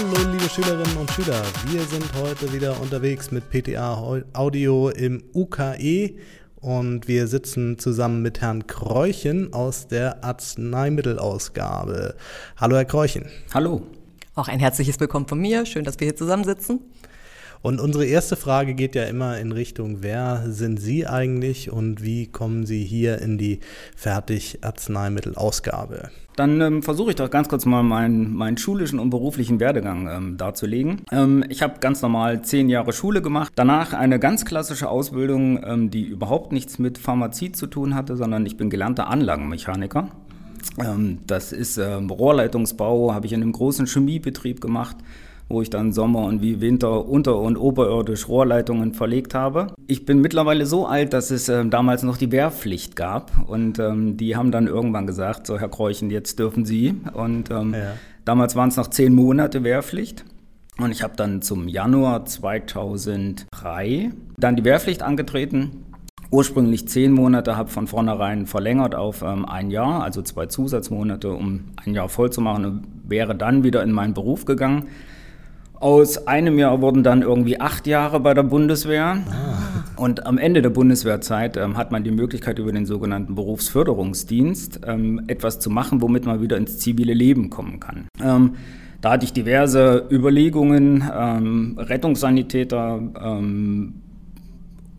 Hallo liebe Schülerinnen und Schüler, wir sind heute wieder unterwegs mit PTA Audio im UKE und wir sitzen zusammen mit Herrn Kräuchen aus der Arzneimittelausgabe. Hallo Herr Kräuchen. Hallo. Auch ein herzliches Willkommen von mir. Schön, dass wir hier zusammensitzen. Und unsere erste Frage geht ja immer in Richtung, wer sind Sie eigentlich und wie kommen Sie hier in die Fertig-Arzneimittelausgabe? Dann ähm, versuche ich doch ganz kurz mal meinen, meinen schulischen und beruflichen Werdegang ähm, darzulegen. Ähm, ich habe ganz normal zehn Jahre Schule gemacht, danach eine ganz klassische Ausbildung, ähm, die überhaupt nichts mit Pharmazie zu tun hatte, sondern ich bin gelernter Anlagenmechaniker. Ähm, das ist ähm, Rohrleitungsbau, habe ich in einem großen Chemiebetrieb gemacht wo ich dann Sommer und wie Winter unter- und oberirdisch Rohrleitungen verlegt habe. Ich bin mittlerweile so alt, dass es äh, damals noch die Wehrpflicht gab und ähm, die haben dann irgendwann gesagt, so Herr Kräuchen, jetzt dürfen Sie. Und ähm, ja. damals waren es noch zehn Monate Wehrpflicht. Und ich habe dann zum Januar 2003 dann die Wehrpflicht angetreten ursprünglich zehn Monate, habe von vornherein verlängert auf ähm, ein Jahr, also zwei Zusatzmonate, um ein Jahr voll zu machen und wäre dann wieder in meinen Beruf gegangen. Aus einem Jahr wurden dann irgendwie acht Jahre bei der Bundeswehr. Ah. Und am Ende der Bundeswehrzeit ähm, hat man die Möglichkeit, über den sogenannten Berufsförderungsdienst ähm, etwas zu machen, womit man wieder ins zivile Leben kommen kann. Ähm, da hatte ich diverse Überlegungen, ähm, Rettungssanitäter ähm,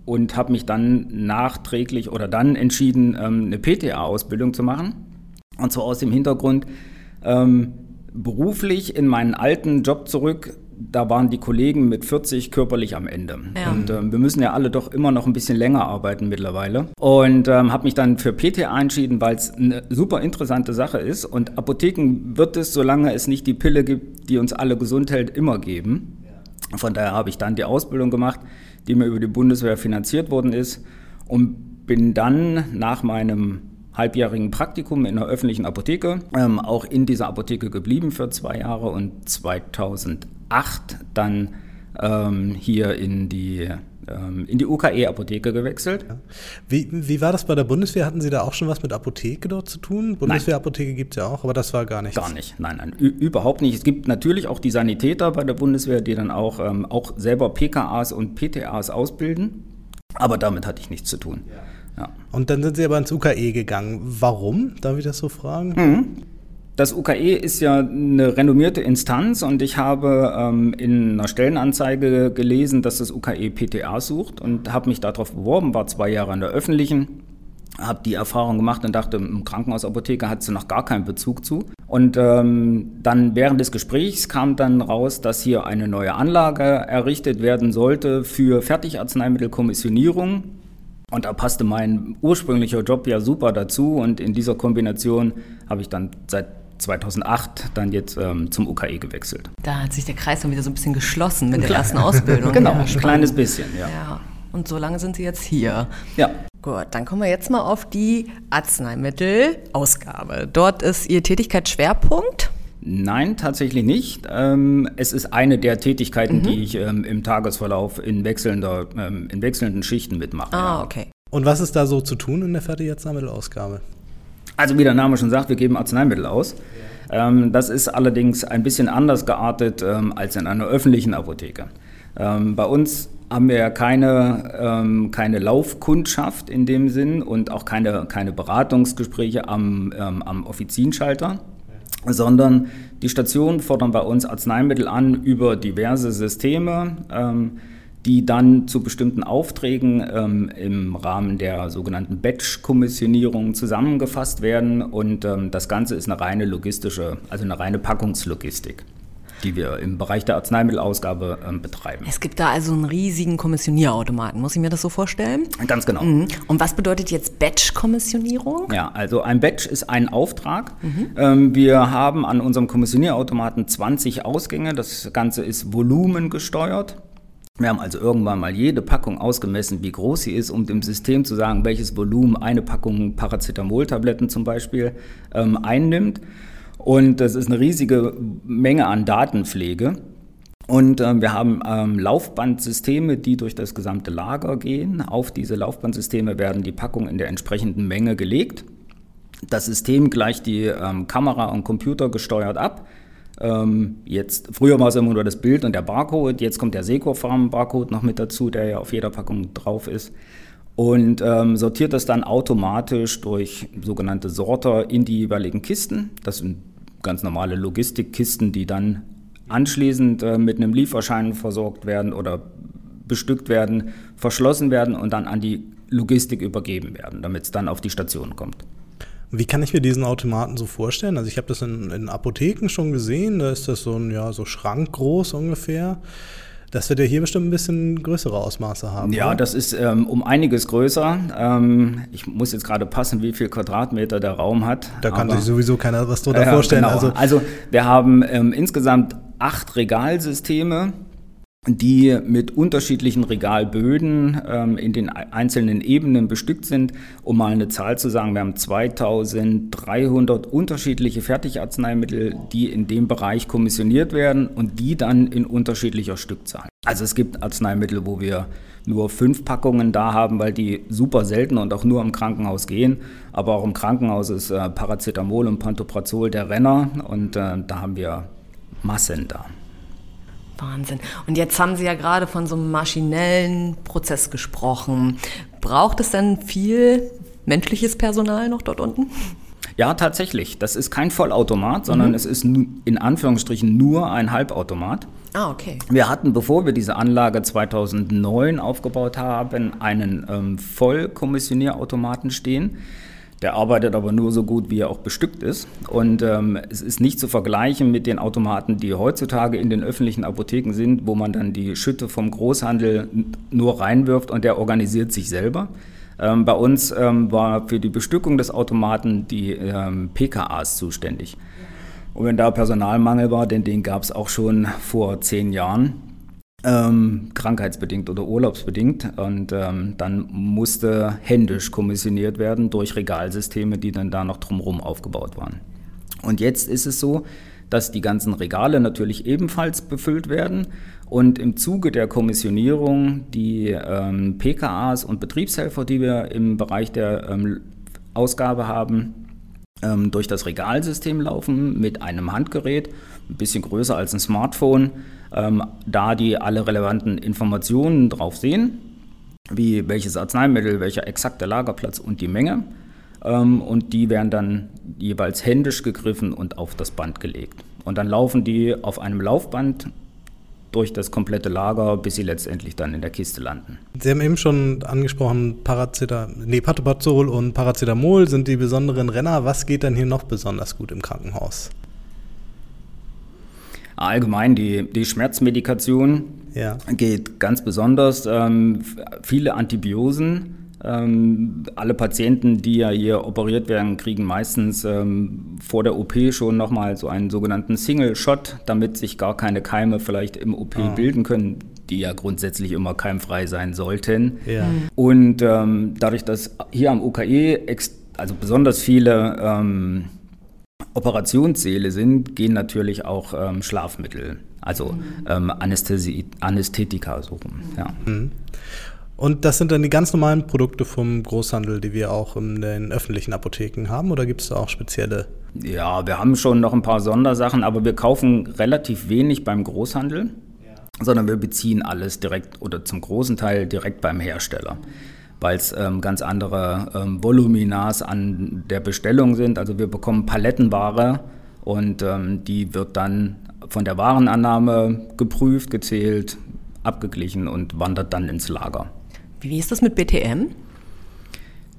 und habe mich dann nachträglich oder dann entschieden, ähm, eine PTA-Ausbildung zu machen. Und zwar aus dem Hintergrund, beruflich in meinen alten Job zurück da waren die Kollegen mit 40 körperlich am Ende. Ja. Und ähm, wir müssen ja alle doch immer noch ein bisschen länger arbeiten mittlerweile. Und ähm, habe mich dann für PTA entschieden, weil es eine super interessante Sache ist. Und Apotheken wird es, solange es nicht die Pille gibt, die uns alle gesund hält, immer geben. Von daher habe ich dann die Ausbildung gemacht, die mir über die Bundeswehr finanziert worden ist. Und bin dann nach meinem halbjährigen Praktikum in einer öffentlichen Apotheke, ähm, auch in dieser Apotheke geblieben für zwei Jahre und 2008 dann ähm, hier in die ähm, in die UKE-Apotheke gewechselt. Wie, wie war das bei der Bundeswehr? Hatten Sie da auch schon was mit Apotheke dort zu tun? Bundeswehrapotheke gibt es ja auch, aber das war gar nichts. Gar nicht, nein, nein, überhaupt nicht. Es gibt natürlich auch die Sanitäter bei der Bundeswehr, die dann auch, ähm, auch selber PKAs und PTAs ausbilden, aber damit hatte ich nichts zu tun. Ja. Ja. Und dann sind Sie aber ins UKE gegangen. Warum? Darf ich das so fragen? Mhm. Das UKE ist ja eine renommierte Instanz und ich habe ähm, in einer Stellenanzeige gelesen, dass das UKE PTA sucht und habe mich darauf beworben, war zwei Jahre an der öffentlichen, habe die Erfahrung gemacht und dachte, im Krankenhausapotheker hat sie noch gar keinen Bezug zu. Und ähm, dann während des Gesprächs kam dann raus, dass hier eine neue Anlage errichtet werden sollte für Fertigarzneimittelkommissionierung und da passte mein ursprünglicher Job ja super dazu und in dieser Kombination habe ich dann seit 2008 dann jetzt ähm, zum UKE gewechselt. Da hat sich der Kreis dann wieder so ein bisschen geschlossen mit der ersten Ausbildung. genau, ja, ein kleines bisschen, ja. ja. Und so lange sind Sie jetzt hier. Ja. Gut, dann kommen wir jetzt mal auf die Arzneimittelausgabe. Dort ist Ihr Tätigkeitsschwerpunkt. Nein, tatsächlich nicht. Ähm, es ist eine der Tätigkeiten, mhm. die ich ähm, im Tagesverlauf in, wechselnder, ähm, in wechselnden Schichten mitmache. Ah, okay. Und was ist da so zu tun in der Fertigarzneimittelausgabe? Also wie der Name schon sagt, wir geben Arzneimittel aus. Ja. das ist allerdings ein bisschen anders geartet als in einer öffentlichen Apotheke. bei uns haben wir keine, keine Laufkundschaft in dem Sinn und auch keine, keine Beratungsgespräche am, am Offizienschalter sondern die Stationen fordern bei uns Arzneimittel an über diverse Systeme, ähm, die dann zu bestimmten Aufträgen ähm, im Rahmen der sogenannten Batch-Kommissionierung zusammengefasst werden. Und ähm, das Ganze ist eine reine logistische, also eine reine Packungslogistik die wir im Bereich der Arzneimittelausgabe ähm, betreiben. Es gibt da also einen riesigen Kommissionierautomaten. Muss ich mir das so vorstellen? Ganz genau. Mhm. Und was bedeutet jetzt Batch-Kommissionierung? Ja, also ein Batch ist ein Auftrag. Mhm. Ähm, wir haben an unserem Kommissionierautomaten 20 Ausgänge. Das Ganze ist volumengesteuert. Wir haben also irgendwann mal jede Packung ausgemessen, wie groß sie ist, um dem System zu sagen, welches Volumen eine Packung Paracetamol-Tabletten zum Beispiel ähm, einnimmt. Und das ist eine riesige Menge an Datenpflege. Und äh, wir haben ähm, Laufbandsysteme, die durch das gesamte Lager gehen. Auf diese Laufbandsysteme werden die Packungen in der entsprechenden Menge gelegt. Das System gleicht die ähm, Kamera und Computer gesteuert ab Ähm, jetzt, früher war es immer nur das Bild und der Barcode, jetzt kommt der Seco-Farm-Barcode noch mit dazu, der ja auf jeder Packung drauf ist. Und ähm, sortiert das dann automatisch durch sogenannte Sorter in die jeweiligen Kisten. Das sind ganz normale Logistikkisten, die dann anschließend äh, mit einem Lieferschein versorgt werden oder bestückt werden, verschlossen werden und dann an die Logistik übergeben werden, damit es dann auf die Station kommt. Wie kann ich mir diesen Automaten so vorstellen? Also ich habe das in, in, Apotheken schon gesehen, da ist das so ein ja, so schrankgroß ungefähr. Das wird ja hier bestimmt ein bisschen größere Ausmaße haben. Ja, oder? das ist ähm, um einiges größer. Ähm, ich muss jetzt gerade passen, wie viel Quadratmeter der Raum hat. Da kann sich sowieso keiner was drunter äh, vorstellen. Genau. Also, also wir haben ähm, insgesamt acht Regalsysteme die mit unterschiedlichen Regalböden ähm, in den einzelnen Ebenen bestückt sind. Um mal eine Zahl zu sagen, wir haben 2300 unterschiedliche Fertigarzneimittel, die in dem Bereich kommissioniert werden und die dann in unterschiedlicher Stückzahl. Also es gibt Arzneimittel, wo wir nur fünf Packungen da haben, weil die super selten und auch nur im Krankenhaus gehen. Aber auch im Krankenhaus ist äh, Paracetamol und Pantoprazol der Renner und äh, da haben wir Massen da. Wahnsinn. Und jetzt haben Sie ja gerade von so einem maschinellen Prozess gesprochen. Braucht es denn viel menschliches Personal noch dort unten? Ja, tatsächlich. Das ist kein Vollautomat, sondern mhm. es ist in Anführungsstrichen nur ein Halbautomat. Ah, okay. Wir hatten, bevor wir diese Anlage 2009 aufgebaut haben, einen ähm, Vollkommissionierautomaten stehen. Der arbeitet aber nur so gut, wie er auch bestückt ist. Und ähm, es ist nicht zu vergleichen mit den Automaten, die heutzutage in den öffentlichen Apotheken sind, wo man dann die Schütte vom Großhandel nur reinwirft und der organisiert sich selber. Ähm, bei uns ähm, war für die Bestückung des Automaten die ähm, PKAs zuständig. Und wenn da Personalmangel war, denn den gab es auch schon vor zehn Jahren, ähm, krankheitsbedingt oder urlaubsbedingt. Und ähm, dann musste händisch kommissioniert werden durch Regalsysteme, die dann da noch drumherum aufgebaut waren. Und jetzt ist es so, dass die ganzen Regale natürlich ebenfalls befüllt werden und im Zuge der Kommissionierung die ähm, PKAs und Betriebshelfer, die wir im Bereich der ähm, Ausgabe haben, ähm, durch das Regalsystem laufen mit einem Handgerät, ein bisschen größer als ein Smartphone ähm, da die alle relevanten Informationen drauf sehen, wie welches Arzneimittel, welcher exakte Lagerplatz und die Menge. Ähm, und die werden dann jeweils händisch gegriffen und auf das Band gelegt. Und dann laufen die auf einem Laufband durch das komplette Lager, bis sie letztendlich dann in der Kiste landen. Sie haben eben schon angesprochen, nee, Patopazol und Paracetamol sind die besonderen Renner. Was geht dann hier noch besonders gut im Krankenhaus? Allgemein die, die Schmerzmedikation ja. geht ganz besonders. Ähm, viele Antibiosen. Ähm, alle Patienten, die ja hier operiert werden, kriegen meistens ähm, vor der OP schon nochmal so einen sogenannten Single-Shot, damit sich gar keine Keime vielleicht im OP ah. bilden können, die ja grundsätzlich immer keimfrei sein sollten. Ja. Und ähm, dadurch, dass hier am UKE also besonders viele ähm, Operationssäle sind, gehen natürlich auch ähm, Schlafmittel, also ähm, Anästhesie, Anästhetika suchen. Ja. Mhm. Und das sind dann die ganz normalen Produkte vom Großhandel, die wir auch in den öffentlichen Apotheken haben, oder gibt es da auch spezielle? Ja, wir haben schon noch ein paar Sondersachen, aber wir kaufen relativ wenig beim Großhandel, ja. sondern wir beziehen alles direkt oder zum großen Teil direkt beim Hersteller weil es ähm, ganz andere ähm, Voluminas an der Bestellung sind. Also wir bekommen Palettenware und ähm, die wird dann von der Warenannahme geprüft, gezählt, abgeglichen und wandert dann ins Lager. Wie ist das mit BTM?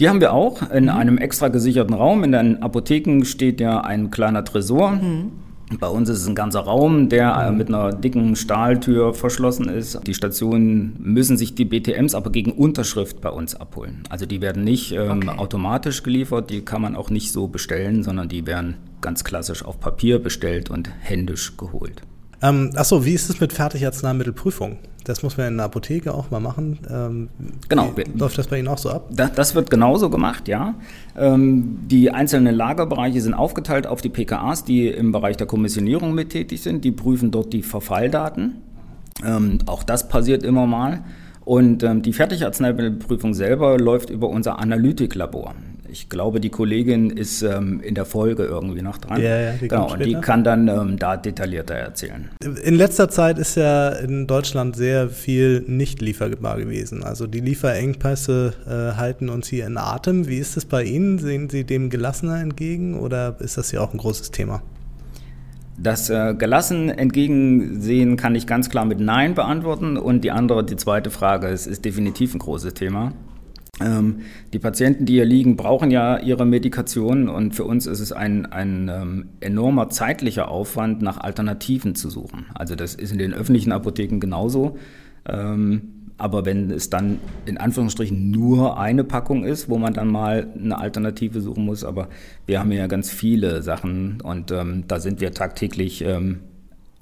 Die haben wir auch in mhm. einem extra gesicherten Raum. In den Apotheken steht ja ein kleiner Tresor. Mhm. Bei uns ist es ein ganzer Raum, der äh, mit einer dicken Stahltür verschlossen ist. Die Stationen müssen sich die BTMs aber gegen Unterschrift bei uns abholen. Also die werden nicht ähm, okay. automatisch geliefert, die kann man auch nicht so bestellen, sondern die werden ganz klassisch auf Papier bestellt und händisch geholt. Ähm, achso, wie ist es mit Fertigarzneimittelprüfung? Das muss man in der Apotheke auch mal machen. Ähm, genau. Läuft das bei Ihnen auch so ab? Das, das wird genauso gemacht, ja. Ähm, die einzelnen Lagerbereiche sind aufgeteilt auf die PKAs, die im Bereich der Kommissionierung mit tätig sind. Die prüfen dort die Verfalldaten. Ähm, auch das passiert immer mal. Und ähm, die Fertigarzneimittelprüfung selber läuft über unser Analytiklabor. Ich glaube, die Kollegin ist ähm, in der Folge irgendwie noch dran. Ja, ja, die genau, und die kann dann ähm, da detaillierter erzählen. In letzter Zeit ist ja in Deutschland sehr viel nicht lieferbar gewesen. Also die Lieferengpässe äh, halten uns hier in Atem. Wie ist es bei Ihnen? Sehen Sie dem gelassener entgegen oder ist das hier auch ein großes Thema? Das äh, gelassen entgegensehen kann ich ganz klar mit Nein beantworten. Und die andere, die zweite Frage, es ist definitiv ein großes Thema. Ähm, die Patienten, die hier liegen, brauchen ja ihre Medikation und für uns ist es ein, ein ähm, enormer zeitlicher Aufwand, nach Alternativen zu suchen. Also das ist in den öffentlichen Apotheken genauso. Ähm, aber wenn es dann in Anführungsstrichen nur eine Packung ist, wo man dann mal eine Alternative suchen muss, aber wir haben ja ganz viele Sachen und da sind wir tagtäglich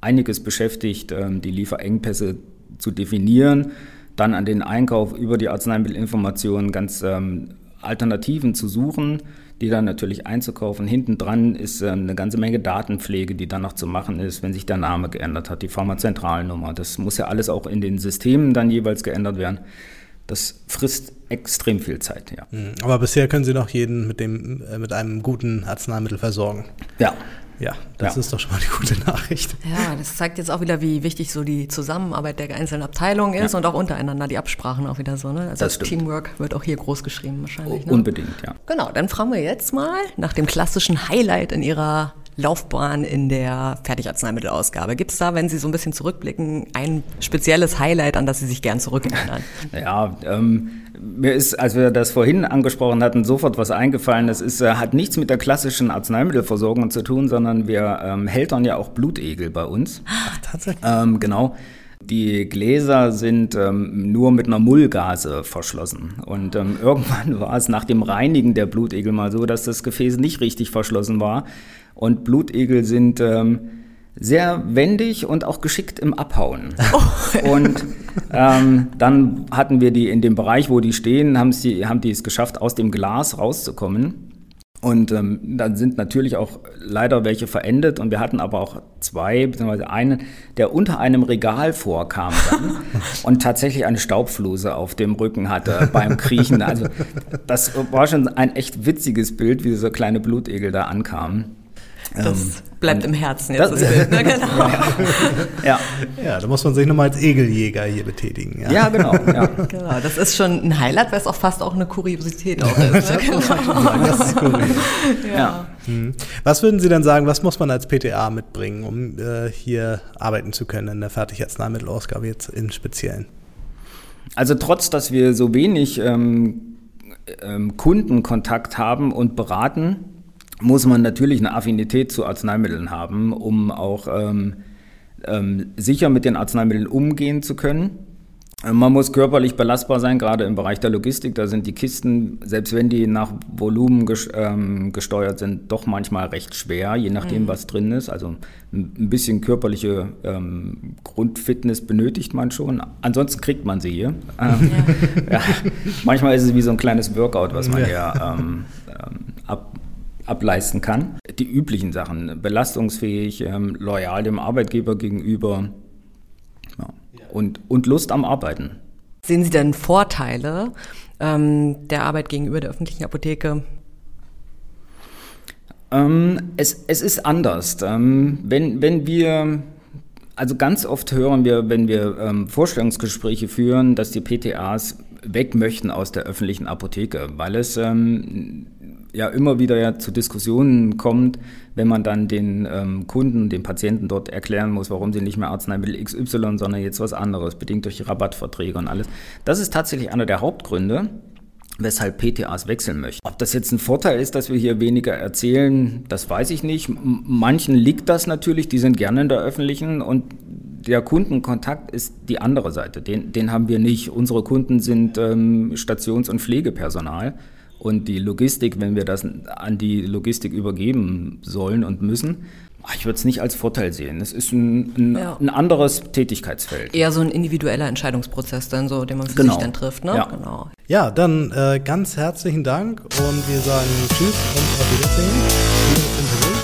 einiges beschäftigt, die Lieferengpässe zu definieren, dann an den Einkauf über die Arzneimittelinformationen ganz ähm, Alternativen zu suchen, die dann natürlich einzukaufen. Hinten dran ist ähm, eine ganze Menge Datenpflege, die dann noch zu machen ist, wenn sich der Name geändert hat, die Pharmazentralnummer. Das muss ja alles auch in den Systemen dann jeweils geändert werden. Das frisst extrem viel Zeit, ja. Hm, Aber bisher können Sie noch jeden mit, dem, äh, mit einem guten Arzneimittel versorgen. Ja, Ja, das Ja. ist doch schon mal die gute Nachricht. Ja, das zeigt jetzt auch wieder, wie wichtig so die Zusammenarbeit der einzelnen Abteilungen ist Ja. und auch untereinander die Absprachen auch wieder so. Ne? Also Das stimmt. Teamwork wird auch hier groß geschrieben wahrscheinlich. Ne? unbedingt, ja. Genau, dann fragen wir jetzt mal nach dem klassischen Highlight in Ihrer Laufbahn in der Fertigarzneimittelausgabe. Gibt es da, wenn Sie so ein bisschen zurückblicken, ein spezielles Highlight, an das Sie sich gern zurückerinnern? Ja, ähm, mir ist, als wir das vorhin angesprochen hatten, sofort was eingefallen. Das ist, äh, hat nichts mit der klassischen Arzneimittelversorgung zu tun, sondern wir ähm, hältern ja auch Blutegel bei uns. Ach, tatsächlich. Ähm, genau. Die Gläser sind ähm, nur mit einer Mullgase verschlossen. Und ähm, irgendwann war es nach dem Reinigen der Blutegel mal so, dass das Gefäß nicht richtig verschlossen war. Und Blutegel sind ähm, sehr wendig und auch geschickt im Abhauen. Und ähm, dann hatten wir die in dem Bereich, wo die stehen, haben sie, haben die es geschafft, aus dem Glas rauszukommen. Und ähm, dann sind natürlich auch leider welche verendet und wir hatten aber auch zwei, beziehungsweise einen, der unter einem Regal vorkam und tatsächlich eine Staubfluse auf dem Rücken hatte beim Kriechen. Also das war schon ein echt witziges Bild, wie dieser kleine Blutegel da ankam. Das Ähm, bleibt im Herzen jetzt, das- das, Bild. Ne? Genau. Ja, Ja, da muss man sich nochmal als Egeljäger hier betätigen. ja genau. Ja. genau. Das ist schon ein Highlight, weil es auch fast auch eine Kuriosität auch ist. Ne? Genau. Das ist cool. Ja. Hm. Was würden Sie denn sagen, was muss man als PTA mitbringen, um äh, hier arbeiten zu können in der Fertigarzneimittelausgabe jetzt im Speziellen? Also trotz, dass wir so wenig ähm, ähm, Kundenkontakt haben und beraten, muss man natürlich eine Affinität zu Arzneimitteln haben, um auch ähm, ähm, sicher mit den Arzneimitteln umgehen zu können. Ähm, Man muss körperlich belastbar sein, gerade im Bereich der Logistik. Da sind die Kisten, selbst wenn die nach Volumen ähm, gesteuert sind, doch manchmal recht schwer, je nachdem, was drin ist. Also ein bisschen körperliche ähm, Grundfitness benötigt man schon. Ansonsten kriegt man sie hier. Ähm, ja. Manchmal ist es wie so ein kleines Workout, was man Ja. hier ähm, ähm, ab, ableisten kann. Die üblichen Sachen, belastungsfähig, ähm, loyal dem Arbeitgeber gegenüber ja. und, und Lust am Arbeiten. Sehen Sie denn Vorteile ähm, der Arbeit gegenüber der öffentlichen Apotheke? Ähm, es, es ist anders. Ähm, wenn, wenn wir, also ganz oft hören wir, wenn wir ähm, Vorstellungsgespräche führen, dass die PTAs weg möchten aus der öffentlichen Apotheke, weil es ähm, ja immer wieder ja zu Diskussionen kommt, wenn man dann den ähm, Kunden, den Patienten dort erklären muss, warum sie nicht mehr Arzneimittel XY, sondern jetzt was anderes, bedingt durch Rabattverträge und alles. Das ist tatsächlich einer der Hauptgründe, weshalb PTAs wechseln möchten. Ob das jetzt ein Vorteil ist, dass wir hier weniger erzählen, das weiß ich nicht. Manchen liegt das natürlich, die sind gerne in der öffentlichen und der Kundenkontakt ist die andere Seite. Den, den haben wir nicht. Unsere Kunden sind ähm, Stations- und Pflegepersonal. Und die Logistik, wenn wir das an die Logistik übergeben sollen und müssen, ach, ich würde es nicht als Vorteil sehen. Es ist ein, ein, Ja. ein anderes Tätigkeitsfeld. Eher so ein individueller Entscheidungsprozess dann so, den man für Genau. sich dann trifft, ne? Ja. Genau. Ja, dann äh, ganz herzlichen Dank und wir sagen Tschüss und auf Wiedersehen. Interview.